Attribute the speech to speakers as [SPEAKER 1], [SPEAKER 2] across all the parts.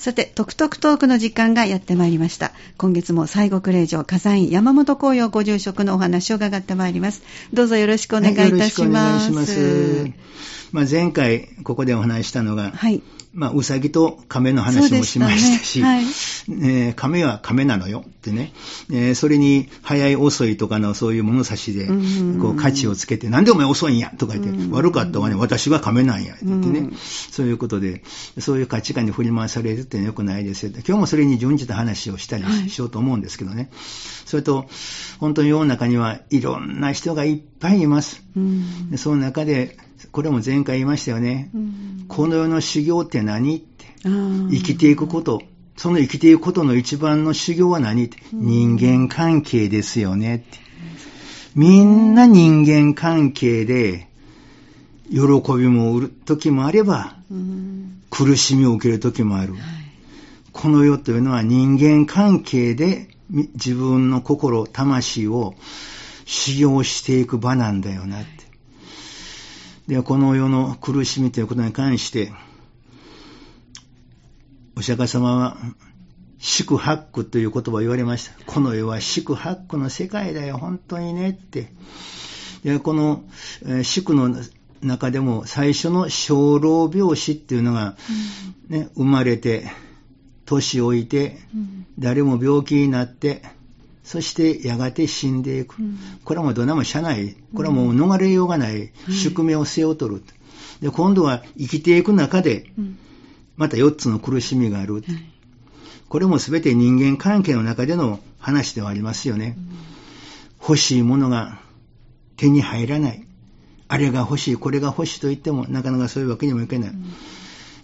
[SPEAKER 1] さて、トクトクトークの時間がやってまいりました。今月も西国霊場火山院山本紅葉ご住職のお話を伺ってまいります。どうぞよろしくお願いいたします。はい、よろしくお願いします。
[SPEAKER 2] まあ、前回ここでお話したのが、はい、まあ、うさぎと亀の話もしましたし、ね。はい、えー、亀は亀なのよってね、えー、それに早い遅いとかのそういう物差しで、こう価値をつけて、なんでお前遅いんやとか言って、悪かったわね、私が亀なんやって言ってね、そういうことで、そういう価値観に振り回されるってよくないですよ。今日もそれに準じた話をしたりしようと思うんですけどね。それと、本当に世の中にはいろんな人がいっぱいいます。でその中で、これも前回言いましたよね。この世の修行って何って。生きていくこと。その生きていくことの一番の修行は何って。人間関係ですよねって。みんな人間関係で、喜びも売る時もあれば、苦しみを受ける時もある。この世というのは人間関係で自分の心、魂を修行していく場なんだよなって。で、この世の苦しみということに関して、お釈迦様は、宿泊という言葉を言われました。この世は宿泊の世界だよ、本当にねって。で、この、え宿の中でも最初の小老病死っていうのが、ね、生まれて、年老いて、誰も病気になって、そしてやがて死んでいく。うん、これはもうどんなも社内、これはもう逃れようがない宿命を背負うとる。で、今度は生きていく中で、また4つの苦しみがある。これも全て人間関係の中での話ではありますよね。欲しいものが手に入らない。あれが欲しい、これが欲しいと言っても、なかなかそういうわけにもいけない。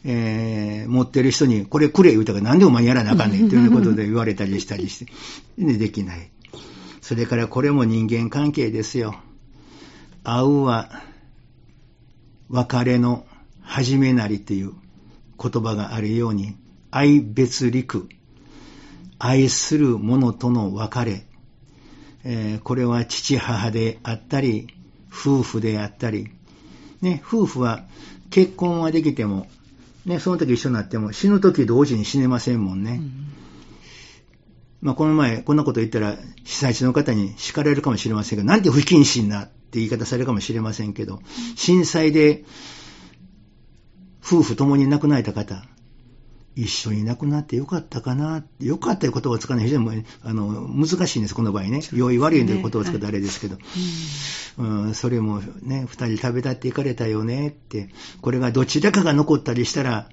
[SPEAKER 2] えー、持ってる人に、これくれ言うたから、なんでお前やらなあかんねんっていうことで言われたりしたりして、でできない。それからこれも人間関係ですよ。会うは、別れの始めなりという言葉があるように、愛別陸、愛する者との別れ、えー、これは父母であったり、夫婦であったり、ね、夫婦は結婚はできてもね、その時一緒になっても死ぬ時同時に死ねませんもんね。うん、まあ、この前、こんなこと言ったら、被災地の方に叱られるかもしれませんが、なんて不謹慎なって言い方されるかもしれませんけど、震災で夫婦共に亡くなられた方、一緒に亡くなってよかったかな、よかったいう言葉を使うのは非常にあの難しいんです、この場合ね。良い悪いという言葉を使うとあれですけど。うん、それもね、二人旅立っていかれたよねって、これがどちらかが残ったりしたら、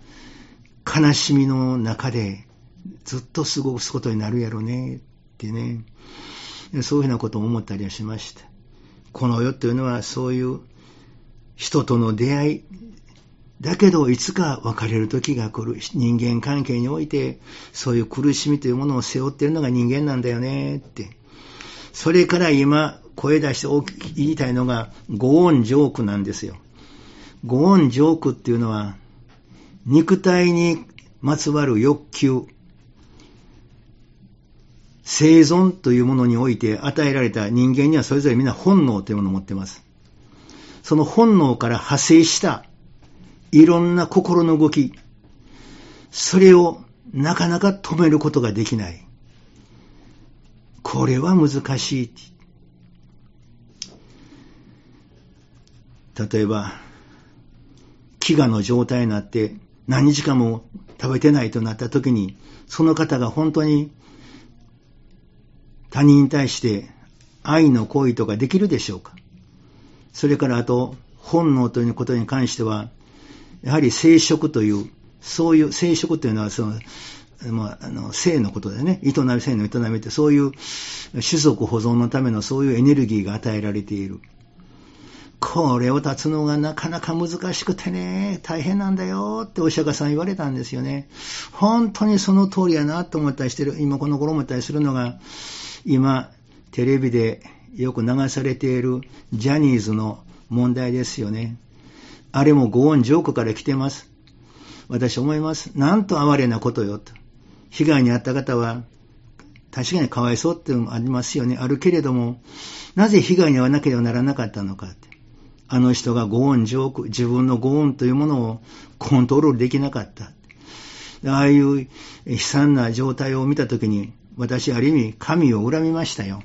[SPEAKER 2] 悲しみの中でずっと過ごすことになるやろねってね、そういうふうなことを思ったりはしました。この世というのはそういう人との出会い、だけど、いつか別れる時が来る。人間関係において、そういう苦しみというものを背負っているのが人間なんだよね、って。それから今、声出して大き言いたいのが、ご音ジョークなんですよ。ご音ジョークっていうのは、肉体にまつわる欲求、生存というものにおいて与えられた人間にはそれぞれみんな本能というものを持っています。その本能から派生したいろんな心の動き、それをなかなか止めることができない。これは難しい。例えば、飢餓の状態になって何日間も食べてないとなった時に、その方が本当に他人に対して愛の行為とかできるでしょうかそれからあと、本能ということに関しては、やはり生殖という、そういう生殖というのはその、まあ、あの性のことでね、営み、性の営みって、そういう種族保存のためのそういうエネルギーが与えられている。これを断つのがなかなか難しくてね、大変なんだよってお釈迦さん言われたんですよね。本当にその通りやなと思ったりしてる、今この頃思ったりするのが、今、テレビでよく流されているジャニーズの問題ですよね。あれもご恩ジョークから来てます。私思います。なんと哀れなことよと。被害に遭った方は、確かにかわいそうっていうのもありますよね。あるけれども、なぜ被害に遭わなければならなかったのかって。あの人がご恩ジョーク、自分のご恩というものをコントロールできなかった。ああいう悲惨な状態を見たときに、私ある意味神を恨みましたよ。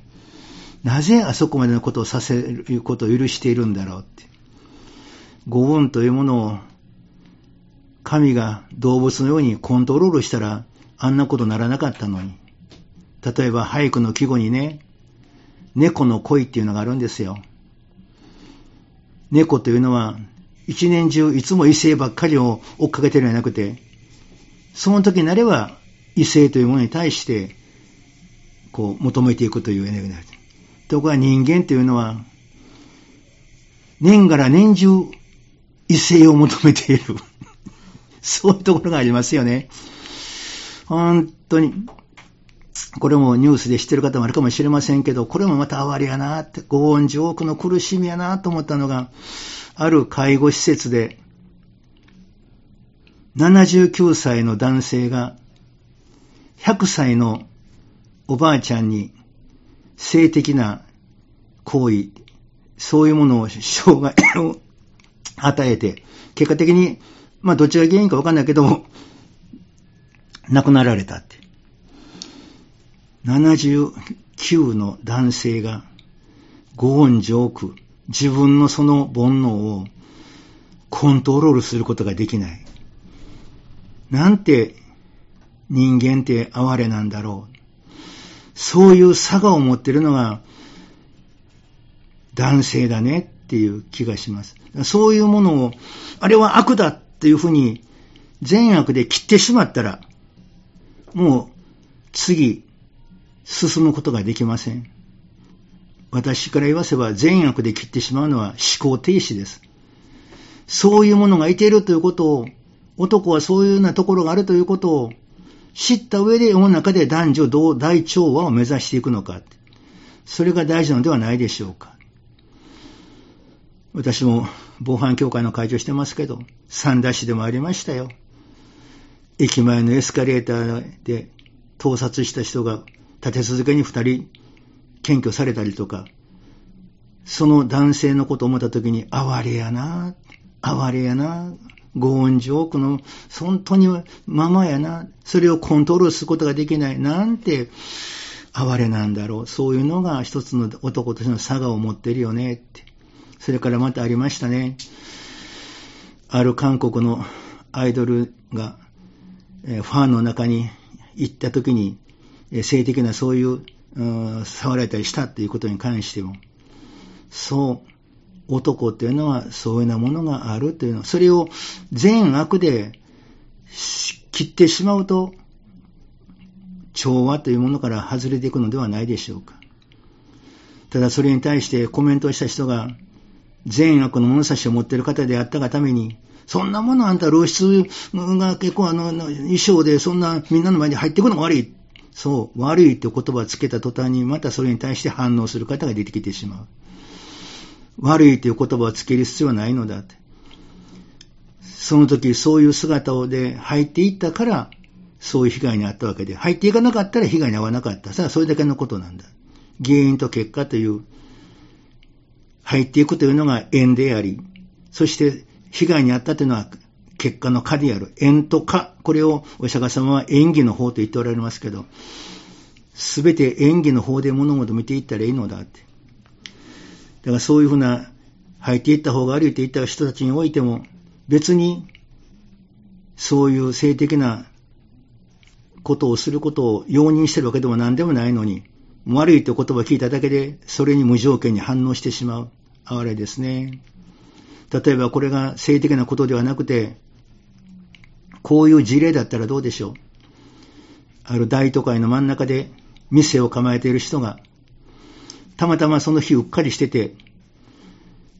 [SPEAKER 2] なぜあそこまでのことをさせることを許しているんだろうって。ご恩というものを神が動物のようにコントロールしたらあんなことならなかったのに。例えば俳句の季語にね、猫の恋っていうのがあるんですよ。猫というのは一年中いつも異性ばっかりを追っかけてるんじゃなくて、その時になれば異性というものに対してこう求めていくというエネルギーになる。ところが人間というのは年がら年中異性を求めている。そういうところがありますよね。本当に。これもニュースで知ってる方もあるかもしれませんけど、これもまた哀れやなって、ご恩上苦の苦しみやなと思ったのが、ある介護施設で、79歳の男性が、100歳のおばあちゃんに性的な行為、そういうものを障害を与えて、結果的に、まあどっちが原因かわかんないけども、亡くなられたって。79の男性が、ご恩上苦、自分のその煩悩をコントロールすることができない。なんて人間って哀れなんだろう。そういう差がを持ってるのが男性だねっていう気がします。そういうものを、あれは悪だっていうふうに善悪で切ってしまったら、もう次進むことができません。私から言わせば善悪で切ってしまうのは思考停止です。そういうものがいているということを、男はそういうようなところがあるということを知った上で世の中で男女同大調和を目指していくのか。それが大事なのではないでしょうか。私も防犯協会の会長してますけど、三田市でもありましたよ。駅前のエスカレーターで盗撮した人が立て続けに二人検挙されたりとか、その男性のことを思ったときに、哀れやな、哀れやな、ご恩上苦の、本当にままやな、それをコントロールすることができない、なんて、哀れなんだろう。そういうのが一つの男としての差がを持ってるよね、って。それからまたありましたね。ある韓国のアイドルが、ファンの中に行った時に、性的なそういう触られたりしたっていうことに関しても、そう、男っていうのはそういうようなものがあるというの、それを善悪で切ってしまうと、調和というものから外れていくのではないでしょうか。ただそれに対してコメントした人が、善悪の物差しを持っている方であったがために、そんなものあんた露出が結構あの、衣装でそんなみんなの前に入ってくのが悪い。そう、悪いという言葉をつけた途端にまたそれに対して反応する方が出てきてしまう。悪いという言葉をつける必要はないのだって。その時そういう姿をで入っていったから、そういう被害に遭ったわけで、入っていかなかったら被害に遭わなかった。さあ、それだけのことなんだ。原因と結果という、入っていくというのが縁であり、そして被害に遭ったというのは結果の果である。縁と果。これをお釈迦様は演技の方と言っておられますけど、すべて演技の方で物事を見ていったらいいのだって。だからそういうふうな、入っていった方が歩いていった人たちにおいても、別に、そういう性的なことをすることを容認してるわけでも何でもないのに、悪いという言葉を聞いただけで、それに無条件に反応してしまう。哀れですね。例えばこれが性的なことではなくて、こういう事例だったらどうでしょう？ある大都会の真ん中で店を構えている人が、たまたまその日うっかりしてて、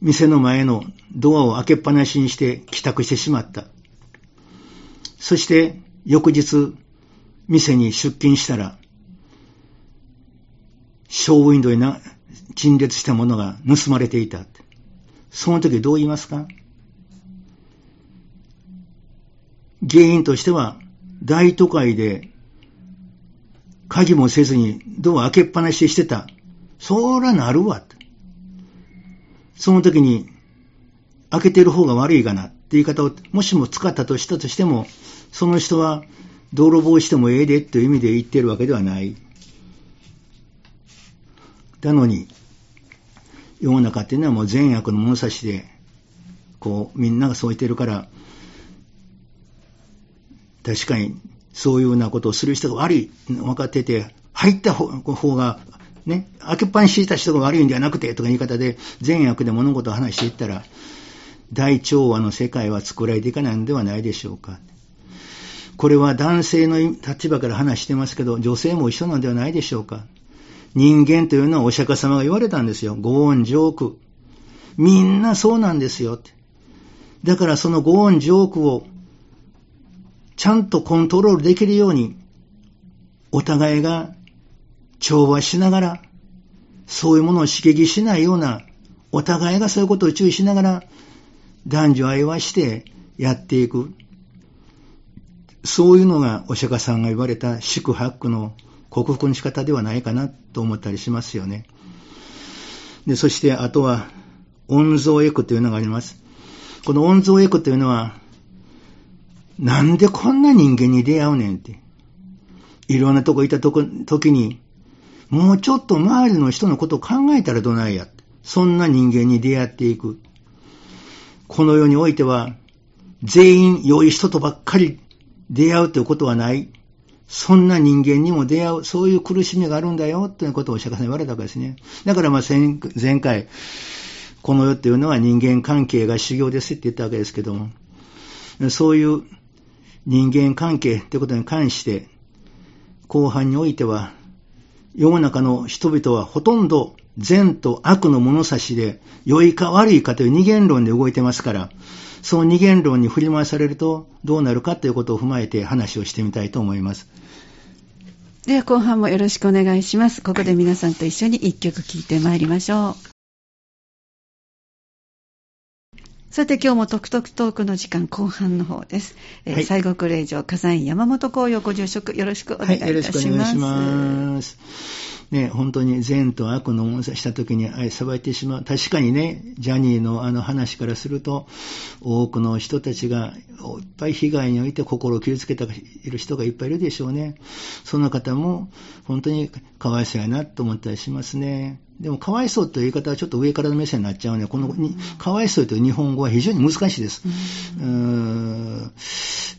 [SPEAKER 2] 店の前のドアを開けっぱなしにして帰宅してしまった。そして翌日、店に出勤したら、ショーウィンドウにな陳列したものが盗まれていた。その時どう言いますか？原因としては、大都会で鍵もせずにドア開けっぱなししてた。そらなるわ。その時に、開けてる方が悪いかなって言い方を、もしも使ったとしたとしても、その人は泥棒してもええでという意味で言ってるわけではない。なのに、世の中っていうのはもう善悪の物差しで、こう、みんながそう言ってるから、確かにそういうようなことをする人が悪い、分かってて、入った方が、ね、開けっぱにしていた人が悪いんではなくて、とか言い方で、善悪で物事を話していったら、大調和の世界は作られていかないのではないでしょうか。これは男性の立場から話してますけど、女性も一緒なんではないでしょうか。人間というのはお釈迦様が言われたんですよ。ご恩上苦。みんなそうなんですよ。だからそのご恩上苦をちゃんとコントロールできるように、お互いが調和しながら、そういうものを刺激しないような、お互いがそういうことを注意しながら、男女愛はしてやっていく。そういうのがお釈迦さんが言われた宿泊の克服の仕方ではないかなと思ったりしますよね。で、そしてあとは、温蔵エクというのがあります。この温蔵エクというのは、なんでこんな人間に出会うねんって。いろんなとこいたとこ、時に、もうちょっと周りの人のことを考えたらどないや。そんな人間に出会っていく。この世においては、全員良い人とばっかり出会うということはない。そんな人間にも出会う、そういう苦しみがあるんだよ、ということをお釈迦さん言われたわけですね。だからまあ前回、この世っていうのは人間関係が修行ですって言ったわけですけども、そういう人間関係ということに関して、後半においては、世の中の人々はほとんど善と悪の物差しで、良いか悪いかという二元論で動いてますから、その二元論に振り回されるとどうなるかということを踏まえて話をしてみたいと思います。
[SPEAKER 1] では後半もよろしくお願いします。ここで皆さんと一緒に一曲聴いてまいりましょう。さて今日もトクトクトークの時間後半の方です。えーはい、西国霊場火山院山本紅葉ご住職よろしくお願いいたします。はい、よろしくお願いします。
[SPEAKER 2] ね、本当に善と悪の問題した時にさばいてしまう。確かにね、ジャニーのあの話からすると、多くの人たちがいっぱい被害において心を傷つけている人がいっぱいいるでしょうね。その方も本当にかわいそうやなと思ったりしますね。でも、かわいそうという言い方はちょっと上からの目線になっちゃうね。この、かわいそうという日本語は非常に難しいです。うーん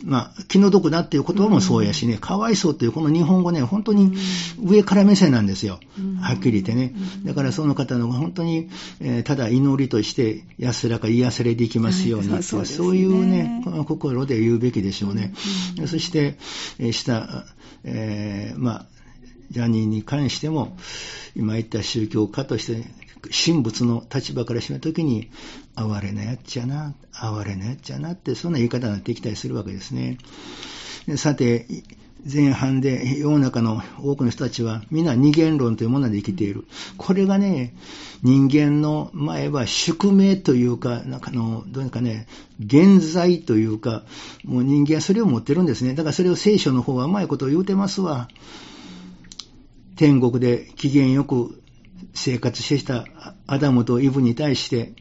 [SPEAKER 2] まあ、気の毒だっていう言葉もそうやしね、かわいそうというこの日本語ね、本当に上から目線なんですよ。はっきり言ってね。だからその方の本当に、えー、ただ祈りとして安らか癒されていきますように、はいそうね、そういうね、心で言うべきでしょうね。そして、えー、した、えー、まあ、ジャニーに関しても、今言った宗教家として、神仏の立場からしめたときに、哀れなやっちゃな、哀れなやっちゃなって、そんな言い方になってきたりするわけですね。さて、前半で世の中の多くの人たちは皆二元論というもので生きている。これがね、人間の前は宿命というか、なんかの、どういうかね、現在というか、もう人間はそれを持ってるんですね。だからそれを聖書の方はうまいことを言うてますわ。天国で機嫌よく生活してきたアダムとイブに対して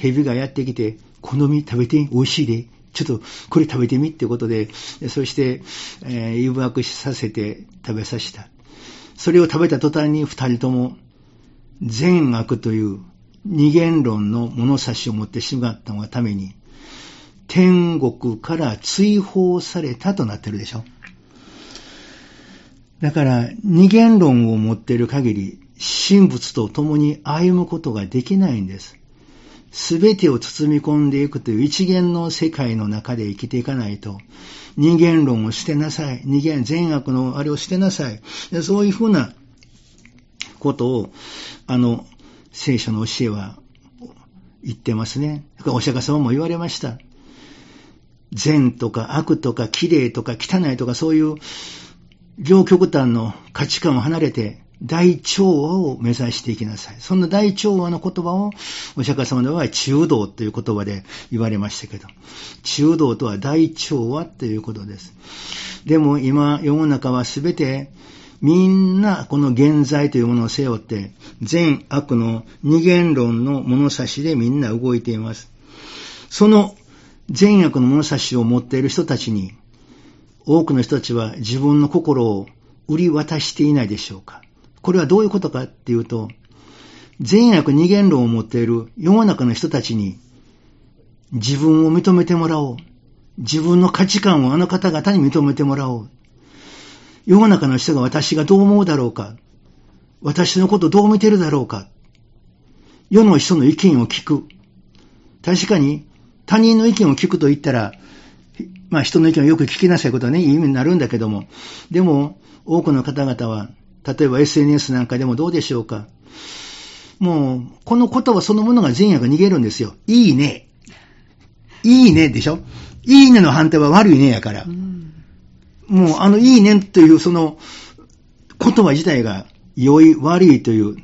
[SPEAKER 2] 蛇がやってきて、この実食べて美味しいで。ちょっとこれ食べてみってことで、そして、えー、誘惑させて食べさせた。それを食べた途端に二人とも善悪という二元論の物差しを持ってしまったのがために、天国から追放されたとなってるでしょ。だから、二元論を持っている限り、神仏と共に歩むことができないんです。すべてを包み込んでいくという一元の世界の中で生きていかないと、二元論を捨てなさい。二元、善悪のあれを捨てなさい。そういうふうなことを、あの、聖書の教えは言ってますね。お釈迦様も言われました。善とか悪とか綺麗とか汚いとかそういう両極端の価値観を離れて、大調和を目指していきなさい。そんな大調和の言葉を、お釈迦様の場合、中道という言葉で言われましたけど、中道とは大調和ということです。でも今、世の中はすべて、みんなこの現在というものを背負って、善悪の二元論の物差しでみんな動いています。その善悪の物差しを持っている人たちに、多くの人たちは自分の心を売り渡していないでしょうかこれはどういうことかっていうと、善悪二元論を持っている世の中の人たちに自分を認めてもらおう。自分の価値観をあの方々に認めてもらおう。世の中の人が私がどう思うだろうか。私のことどう見てるだろうか。世の人の意見を聞く。確かに他人の意見を聞くと言ったら、まあ人の意見をよく聞きなさいことはね、いい意味になるんだけども、でも多くの方々は、例えば SNS なんかでもどうでしょうか。もう、この言葉そのものが善悪逃げるんですよ。いいね。いいねでしょいいねの反対は悪いねやから。うん、もう、あのいいねというその言葉自体が良い悪いという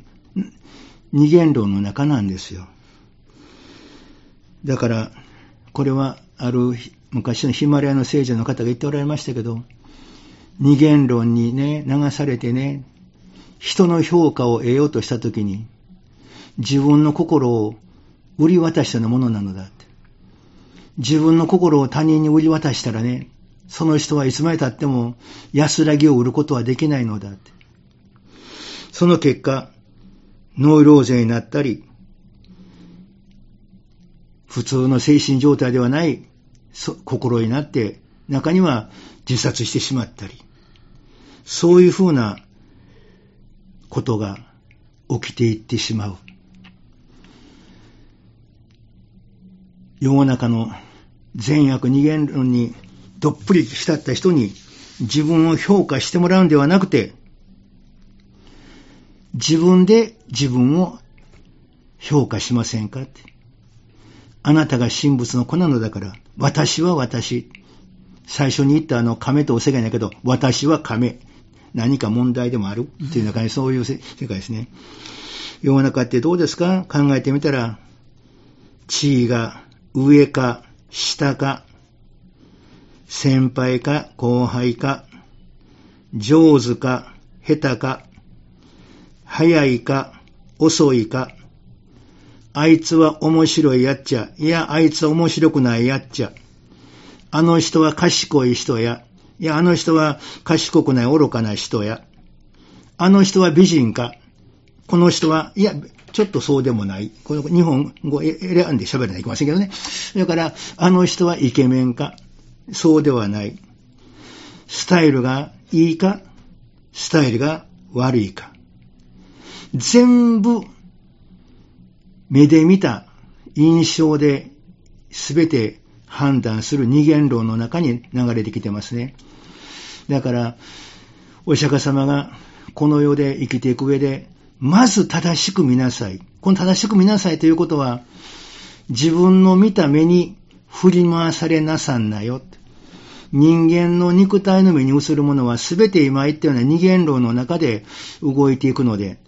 [SPEAKER 2] 二元論の中なんですよ。だから、これはある昔のヒマラヤの聖者の方が言っておられましたけど、二元論にね、流されてね、人の評価を得ようとしたときに、自分の心を売り渡したようなものなのだって。自分の心を他人に売り渡したらね、その人はいつまで経っても安らぎを売ることはできないのだって。その結果、ノイローゼになったり、普通の精神状態ではない心になって、中には自殺してしまったり、そういうふうなことが起きていってしまう。世の中の善悪二元論にどっぷり浸った人に自分を評価してもらうんではなくて、自分で自分を評価しませんか？って。あなたが神仏の子なのだから、私は私。最初に言ったあの亀とお世界だけど、私は亀。何か問題でもあるっていう中にそういう世界ですね。世の中ってどうですか？考えてみたら、地位が上か下か、先輩か後輩か、上手か下手か、早いか遅いか、あいつは面白いやっちゃ、いや、あいつは面白くないやっちゃ、あの人は賢い人や、いや、あの人は賢くない愚かな人や、あの人は美人か、この人は、いや、ちょっとそうでもない。この日本語選んで喋らないといけませんけどね。だから、あの人はイケメンか、そうではない。スタイルがいいか、スタイルが悪いか。全部、目で見た印象で全て判断する二元論の中に流れてきてますね。だから、お釈迦様がこの世で生きていく上でまず正しく見なさい。この正しく見なさいということは、自分の見た目に振り回されなさんなよ。人間の肉体の目に映るものは全て今言ったような二元論の中で動いていくので、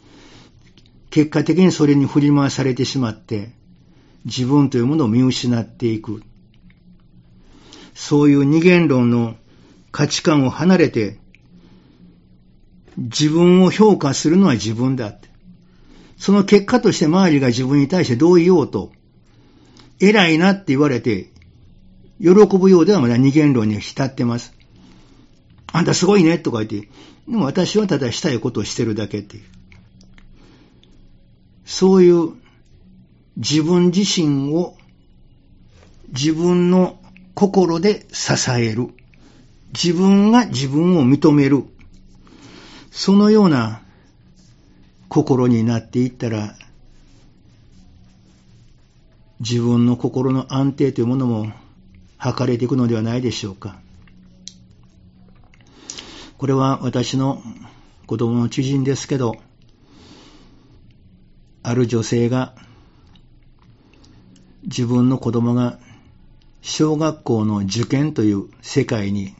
[SPEAKER 2] 結果的にそれに振り回されてしまって、自分というものを見失っていく。そういう二元論の価値観を離れて、自分を評価するのは自分だって。その結果として周りが自分に対してどう言おうと、偉いなって言われて、喜ぶようではまだ二元論に浸ってます。あんたすごいねとか言って、でも私はただしたいことをしてるだけっていう。そういう自分自身を自分の心で支える。自分が自分を認める。そのような心になっていったら、自分の心の安定というものも図れていくのではないでしょうか。これは私の子供の知人ですけど、ある女性が自分の子供が小学校の受験という世界に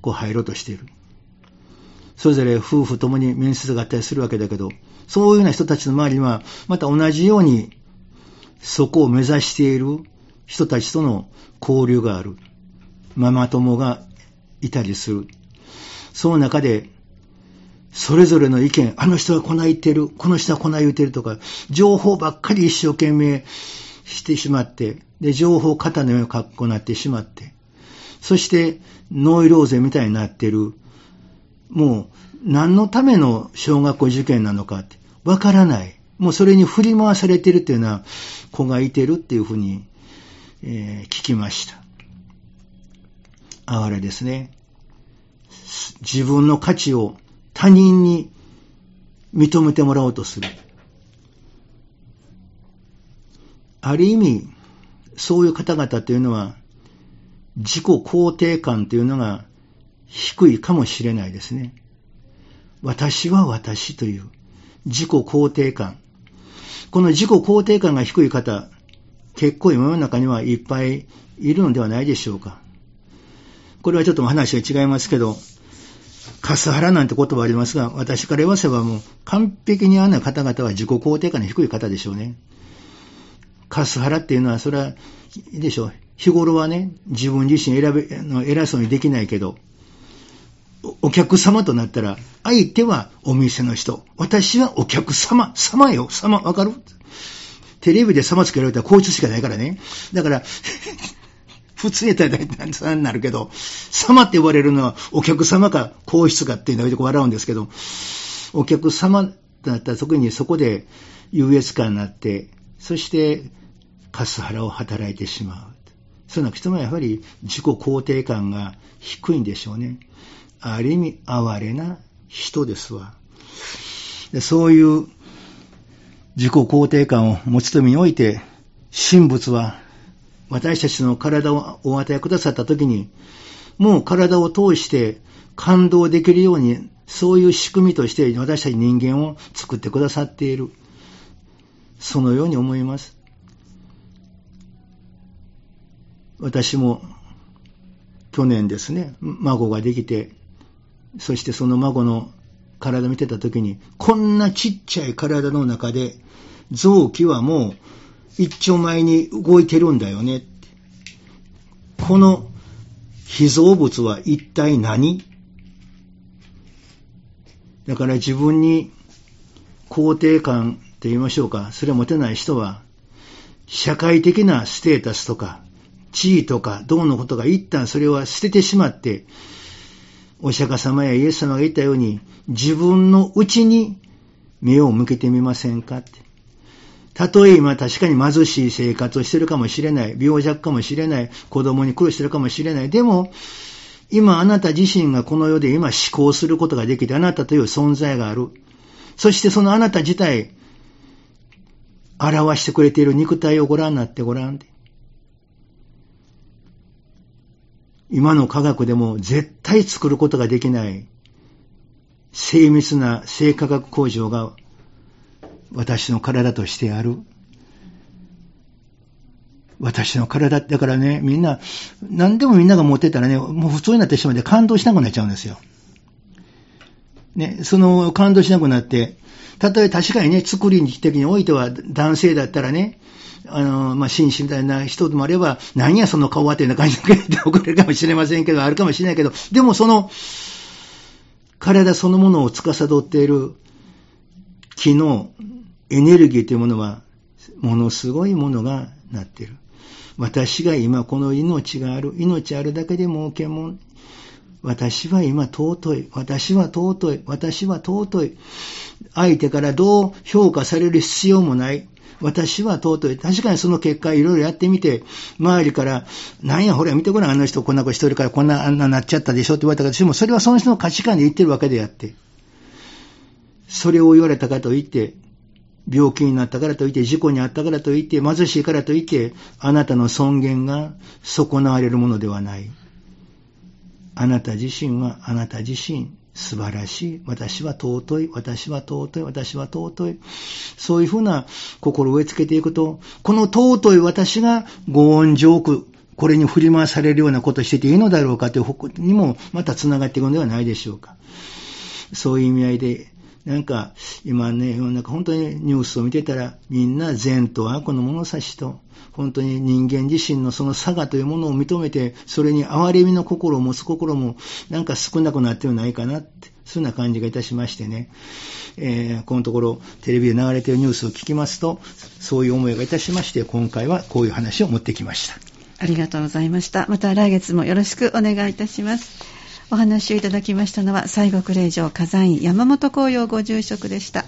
[SPEAKER 2] こう入ろうとしている。それぞれ夫婦ともに面接があったりするわけだけど、そういうような人たちの周りには、また同じように、そこを目指している人たちとの交流がある。ママ友がいたりする。その中で、それぞれの意見、あの人はこない言ってる、この人はこない言ってるとか、情報ばっかり一生懸命してしまって、で、情報型のように行ってしまって、そしてノイローゼみたいになってる。もう何のための小学校受験なのかってわからない。もうそれに振り回されてるっていうような子がいてるっていうふうに、えー、聞きました。哀れですね。自分の価値を他人に認めてもらおうとする。ある意味、そういう方々というのは、自己肯定感というのが低いかもしれないですね。私は私という自己肯定感。この自己肯定感が低い方、結構世の中にはいっぱいいるのではないでしょうか。これはちょっと話が違いますけど、カスハラなんて言葉ありますが、私から言わせばもう完璧にあんな方々は自己肯定感の低い方でしょうね。カスハラっていうのは、それは、いいでしょう。日頃はね、自分自身選べ、の偉そうにできないけど、お客様となったら、相手はお店の人。私はお客様。様よ。様。わかる？テレビで様つけられたらこいつしかないからね。だから、普通やったら大体になるけど、様って呼ばれるのはお客様か皇室かっていうのをよく笑うんですけど、お客様だったら特にそこで優越感になって、そしてカスハラを働いてしまう。その人もやはり自己肯定感が低いんでしょうね。ある意味哀れな人ですわ。そういう自己肯定感を持ちとみにおいて、神仏は私たちの体をお与えくださったときに、もう体を通して感動できるように、そういう仕組みとして私たち人間を作ってくださっている。そのように思います。私も去年ですね、孫ができて、そしてその孫の体見てた時に、こんなちっちゃい体の中で、臓器はもう一丁前に動いてるんだよね。この被造物は一体何？だから自分に肯定感って言いましょうか、それを持てない人は、社会的なステータスとか、地位とか、どうのことが一旦それは捨ててしまって、お釈迦様やイエス様が言ったように、自分の内に目を向けてみませんか？って。たとえ今確かに貧しい生活をしてるかもしれない、病弱かもしれない、子供に苦労してるかもしれない。でも、今あなた自身がこの世で今思考することができて、あなたという存在がある。そしてそのあなた自体、表してくれている肉体をご覧になってごらん。今の科学でも絶対作ることができない精密な生化学工場が私の体としてある。私の体だからね、みんな、何でもみんなが持ってたらね、もう普通になってしまって感動しなくなっちゃうんですよ。ね、その感動しなくなって、たとえ確かにね、作り的においては男性だったらね、あの、まあ、紳士みたいな人でもあれば、何やその顔はっていうような感じで怒れるかもしれませんけど、あるかもしれないけど、でもその、体そのものを司っている気のエネルギーというものは、ものすごいものがなっている。私が今この命がある、命あるだけで儲けもん。私は今尊い。私は尊い。私は尊い。相手からどう評価される必要もない。私は尊い。確かにその結果いろいろやってみて、周りから、なんやほら見てごらん、あの人こんな子一人からこんな、あんななっちゃったでしょって言われたから、でもそれはその人の価値観で言ってるわけであって、それを言われたかといって、病気になったからといって、事故に遭ったからといって、貧しいからといって、あなたの尊厳が損なわれるものではない。あなた自身はあなた自身素晴らしい。私は尊い。私は尊い。私は尊い。そういうふうな心を植え付けていくと、この尊い私がご恩上句、これに振り回されるようなことしてていいのだろうかという方にもまた繋がっていくのではないでしょうか。そういう意味合いで、なんか今ね、世の中本当にニュースを見てたらみんな善と悪の物差しと本当に人間自身のその差がというものを認めて、それに憐れみの心を持つ心もなんか少なくなってはないかなって、そんな感じがいたしましてね、えー、このところテレビで流れているニュースを聞きますと、そういう思いがいたしまして、今回はこういう話を持ってきました。
[SPEAKER 1] ありがとうございました。また来月もよろしくお願いいたします。お話をいただきましたのは、西国霊場火山院山本紅葉ご住職でした。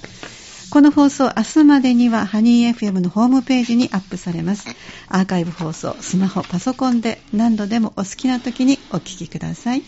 [SPEAKER 1] この放送、明日までにはハニー FM のホームページにアップされます。アーカイブ放送、スマホ、パソコンで何度でもお好きな時にお聞きください。